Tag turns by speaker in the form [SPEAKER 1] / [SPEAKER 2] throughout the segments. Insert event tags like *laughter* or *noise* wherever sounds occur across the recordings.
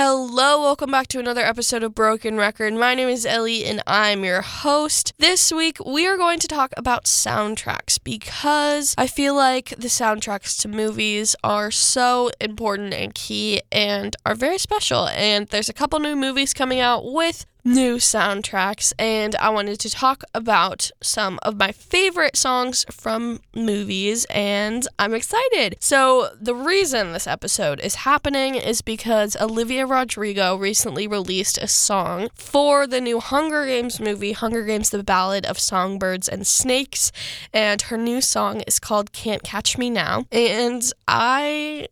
[SPEAKER 1] Hello, welcome back to another episode of Broken Record. My name is Ellie and I'm your host. This week we are going to talk about soundtracks because I feel like the soundtracks to movies are so important and key and are very special. And there's a couple new movies coming out with new soundtracks, and I wanted to talk about some of my favorite songs from movies, and I'm excited. So, the reason this episode is happening is because Olivia Rodrigo recently released a song for the new Hunger Games movie, Hunger Games The Ballad of Songbirds and Snakes, and her new song is called Can't Catch Me Now. And I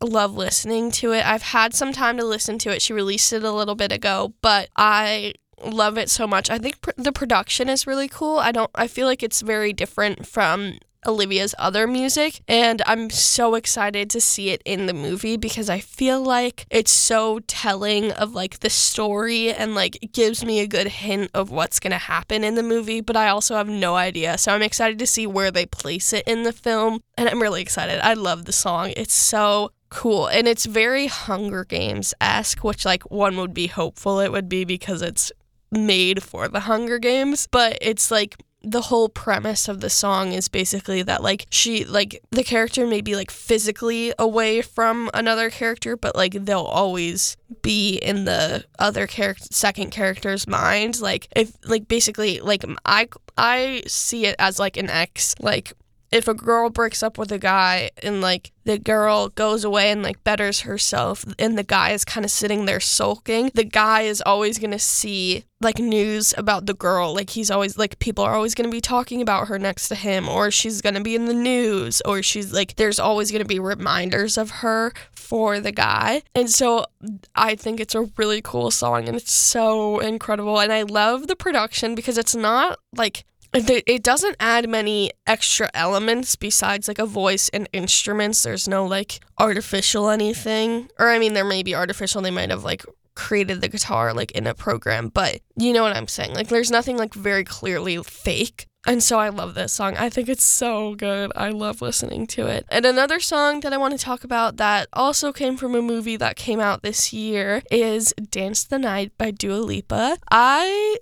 [SPEAKER 1] love listening to it. I've had some time to listen to it. She released it a little bit ago, but I love it so much. I think pr- the production is really cool. I don't I feel like it's very different from Olivia's other music and I'm so excited to see it in the movie because I feel like it's so telling of like the story and like gives me a good hint of what's going to happen in the movie but I also have no idea so I'm excited to see where they place it in the film and I'm really excited. I love the song. It's so cool. And it's very hunger games esque which like one would be hopeful it would be because it's made for the hunger games. But it's like the whole premise of the song is basically that like she like the character may be like physically away from another character but like they'll always be in the other character second character's mind. Like if like basically like i i see it as like an ex like if a girl breaks up with a guy and like the girl goes away and like betters herself and the guy is kind of sitting there sulking the guy is always going to see like news about the girl. Like he's always like people are always going to be talking about her next to him or she's going to be in the news or she's like there's always going to be reminders of her for the guy. And so i think it's a really cool song and it's so incredible. And i love the production because it's not like it doesn't add many extra elements besides like a voice and instruments. There's no like artificial anything. Or I mean there may be artificial, they might have like created the guitar like in a program, but you know what I'm saying. Like there's nothing like very clearly fake. And so I love this song. I think it's so good. I love listening to it. And another song that I want to talk about that also came from a movie that came out this year is Dance the Night by Dua Lipa. I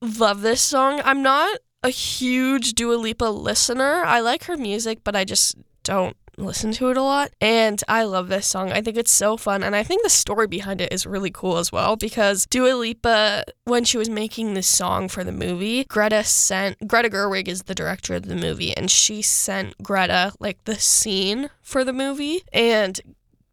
[SPEAKER 1] love this song. I'm not a huge Dua Lipa listener. I like her music, but I just don't listen to it a lot. And I love this song. I think it's so fun. And I think the story behind it is really cool as well because Dua Lipa, when she was making this song for the movie, Greta sent, Greta Gerwig is the director of the movie, and she sent Greta like the scene for the movie. And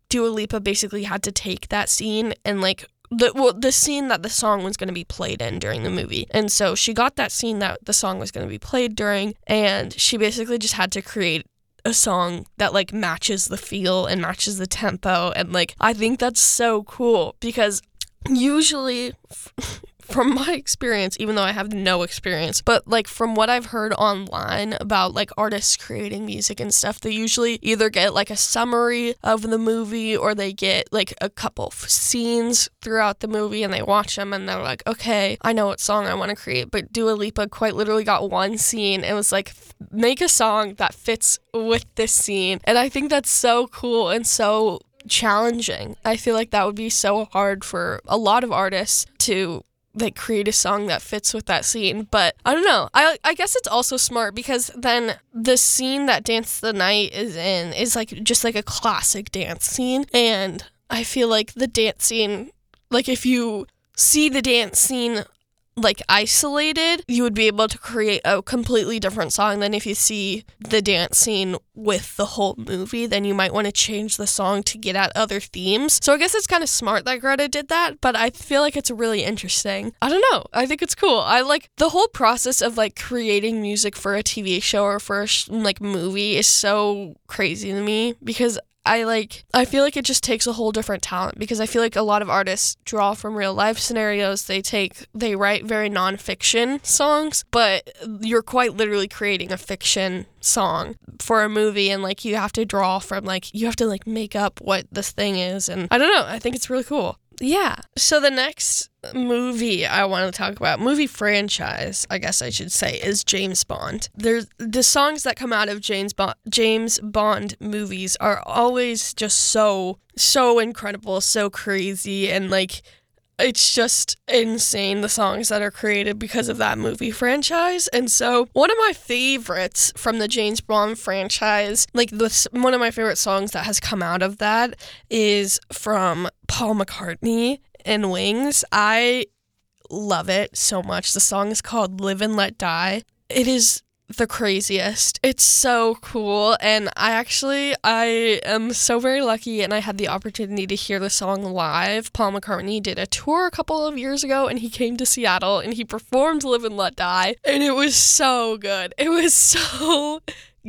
[SPEAKER 1] Dua Lipa basically had to take that scene and like the well the scene that the song was going to be played in during the movie. And so she got that scene that the song was going to be played during and she basically just had to create a song that like matches the feel and matches the tempo and like I think that's so cool because usually *laughs* from my experience, even though I have no experience, but like from what I've heard online about like artists creating music and stuff, they usually either get like a summary of the movie or they get like a couple scenes throughout the movie and they watch them and they're like, okay, I know what song I want to create. But Dua Lipa quite literally got one scene and was like, make a song that fits with this scene. And I think that's so cool and so challenging. I feel like that would be so hard for a lot of artists to like create a song that fits with that scene. But I don't know. I I guess it's also smart because then the scene that Dance the Night is in is like just like a classic dance scene. And I feel like the dance scene like if you see the dance scene like isolated, you would be able to create a completely different song than if you see the dance scene with the whole movie. Then you might want to change the song to get at other themes. So I guess it's kind of smart that Greta did that, but I feel like it's really interesting. I don't know. I think it's cool. I like the whole process of like creating music for a TV show or for a sh- like movie is so crazy to me because I like I feel like it just takes a whole different talent because I feel like a lot of artists draw from real life scenarios. They take they write very nonfiction songs, but you're quite literally creating a fiction song for a movie and like you have to draw from like you have to like make up what this thing is and I don't know, I think it's really cool. Yeah. So the next movie I want to talk about, movie franchise, I guess I should say, is James Bond. There's the songs that come out of James Bond James Bond movies are always just so so incredible, so crazy and like it's just insane the songs that are created because of that movie franchise. And so, one of my favorites from the James Bond franchise, like this, one of my favorite songs that has come out of that is from Paul McCartney and Wings. I love it so much. The song is called Live and Let Die. It is the craziest. It's so cool and I actually I am so very lucky and I had the opportunity to hear the song live. Paul McCartney did a tour a couple of years ago and he came to Seattle and he performed Live and Let Die and it was so good. It was *laughs* so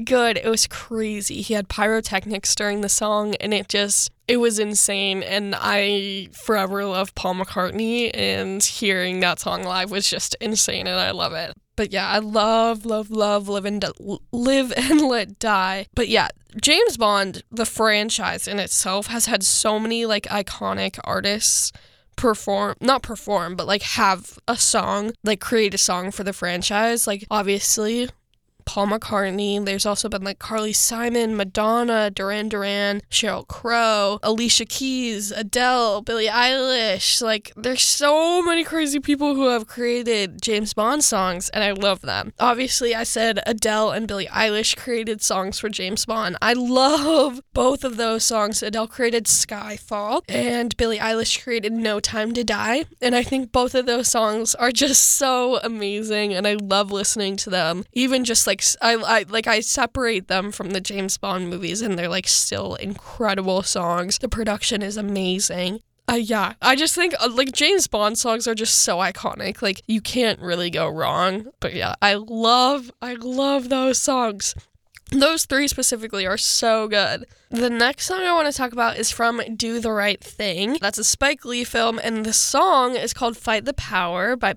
[SPEAKER 1] good. It was crazy. He had pyrotechnics during the song and it just it was insane and I forever love Paul McCartney and hearing that song live was just insane and I love it. But yeah, I love, love, love live and live *laughs* and let die. But yeah, James Bond, the franchise in itself, has had so many like iconic artists perform not perform but like have a song like create a song for the franchise like obviously Paul McCartney. There's also been like Carly Simon, Madonna, Duran Duran, Sheryl Crow, Alicia Keys, Adele, Billie Eilish. Like, there's so many crazy people who have created James Bond songs, and I love them. Obviously, I said Adele and Billie Eilish created songs for James Bond. I love both of those songs. Adele created Skyfall, and Billie Eilish created No Time to Die. And I think both of those songs are just so amazing, and I love listening to them. Even just like like I, I like I separate them from the James Bond movies and they're like still incredible songs. The production is amazing. Uh, yeah, I just think uh, like James Bond songs are just so iconic. Like you can't really go wrong. But yeah, I love I love those songs. Those three specifically are so good. The next song I want to talk about is from Do the Right Thing. That's a Spike Lee film, and the song is called Fight the Power by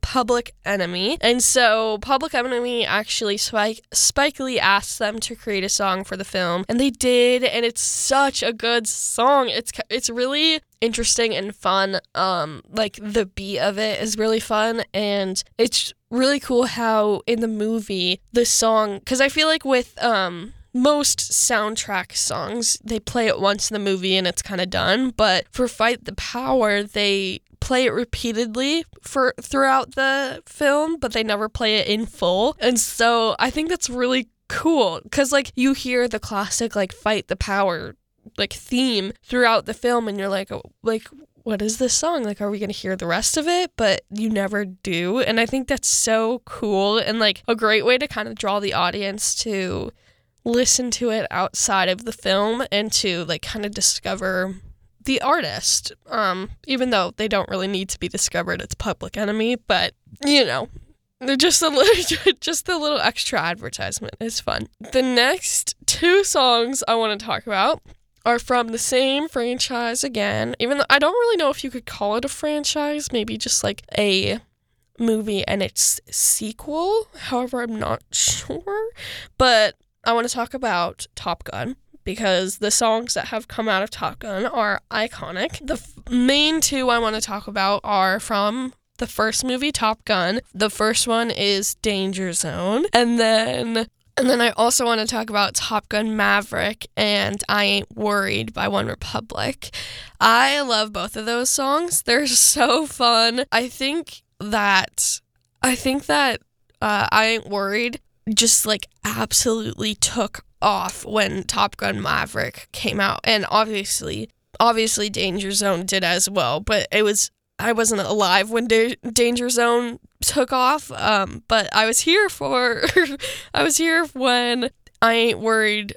[SPEAKER 1] Public Enemy. And so Public Enemy actually, Spike, Spike Lee asked them to create a song for the film, and they did, and it's such a good song. It's, it's really interesting and fun. Um, like the beat of it is really fun, and it's really cool how in the movie the song because I feel like with um most soundtrack songs they play it once in the movie and it's kind of done but for fight the power they play it repeatedly for throughout the film but they never play it in full and so i think that's really cool because like you hear the classic like fight the power like theme throughout the film and you're like oh, like what is this song? Like, are we going to hear the rest of it? But you never do. And I think that's so cool and like a great way to kind of draw the audience to listen to it outside of the film and to like kind of discover the artist. Um, even though they don't really need to be discovered, it's Public Enemy, but you know, just a little, *laughs* just a little extra advertisement is fun. The next two songs I want to talk about are from the same franchise again. Even though I don't really know if you could call it a franchise, maybe just like a movie and its sequel. However, I'm not *laughs* sure. But I want to talk about Top Gun because the songs that have come out of Top Gun are iconic. The f- main two I want to talk about are from the first movie, Top Gun. The first one is Danger Zone. And then and then I also want to talk about Top Gun Maverick and I Ain't Worried by One Republic. I love both of those songs. They're *laughs* so fun. I think that I think that uh, I Ain't Worried just like absolutely took off when Top Gun Maverick came out. And obviously, obviously Danger Zone did as well, but it was I wasn't alive when da- Danger Zone took off, um, but I was here for *laughs* I was here when I ain't worried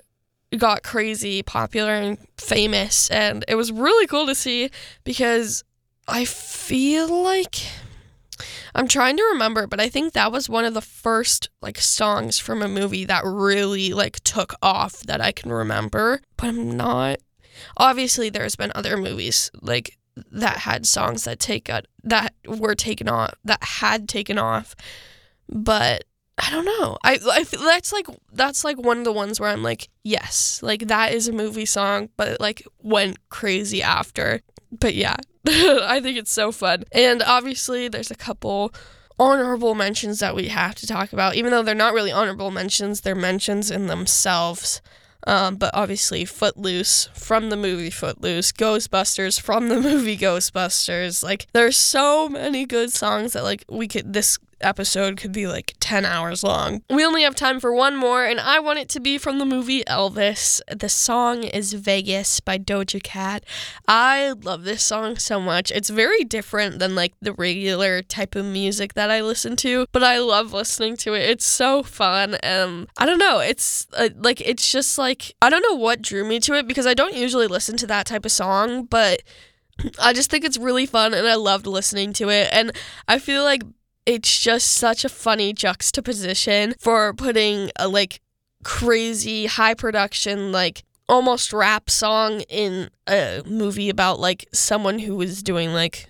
[SPEAKER 1] got crazy popular and famous and it was really cool to see because I feel like I'm trying to remember, but I think that was one of the first like songs from a movie that really like took off that I can remember, but I'm not obviously there's been other movies like that had songs that take a, that were taken off that had taken off but I don't know. I, I that's like that's like one of the ones where I'm like, yes, like that is a movie song, but like went crazy after. But yeah, *laughs* I think it's so fun. And obviously, there's a couple honorable mentions that we have to talk about, even though they're not really honorable mentions, they're mentions in themselves. Um, but obviously, Footloose from the movie Footloose, Ghostbusters from the *laughs* movie Ghostbusters. Like, there's so many good songs that like we could this episode could be like 10 hours long. We only have time for one more, and I want it to be from the movie Elvis. The song is Vegas by Doja Cat. I love this song so much. It's very different than like the regular type of music that I listen to, but I love listening to it. It's so fun. And I don't know. It's uh, like, it's just like, I don't know what drew me to it because I don't usually listen to that type of song, but. *clears throat* I just think it's really fun and I loved listening to it. And I feel like it's just such a funny juxtaposition for putting a like crazy high production like almost rap song in a movie about like someone who was doing like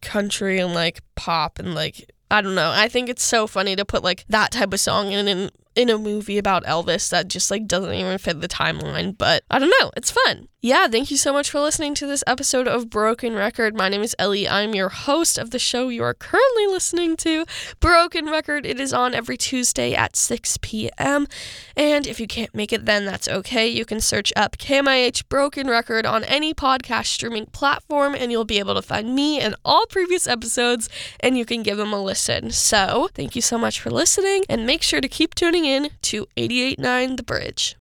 [SPEAKER 1] country and like pop and like I don't know. I think it's so funny to put like that type of song in in, in a movie about Elvis that just like doesn't even fit the timeline, but I don't know. It's fun yeah, thank you so much for listening to this episode of Broken Record. My name is Ellie. I'm your host of the show you are currently listening to, Broken Record. It is on every Tuesday at 6 p.m. And if you can't make it then, that's okay. You can search up KMIH Broken Record on any podcast streaming platform, and you'll be able to find me and all previous episodes, and you can give them a listen. So, thank you so much for listening, and make sure to keep tuning in to 889 The Bridge.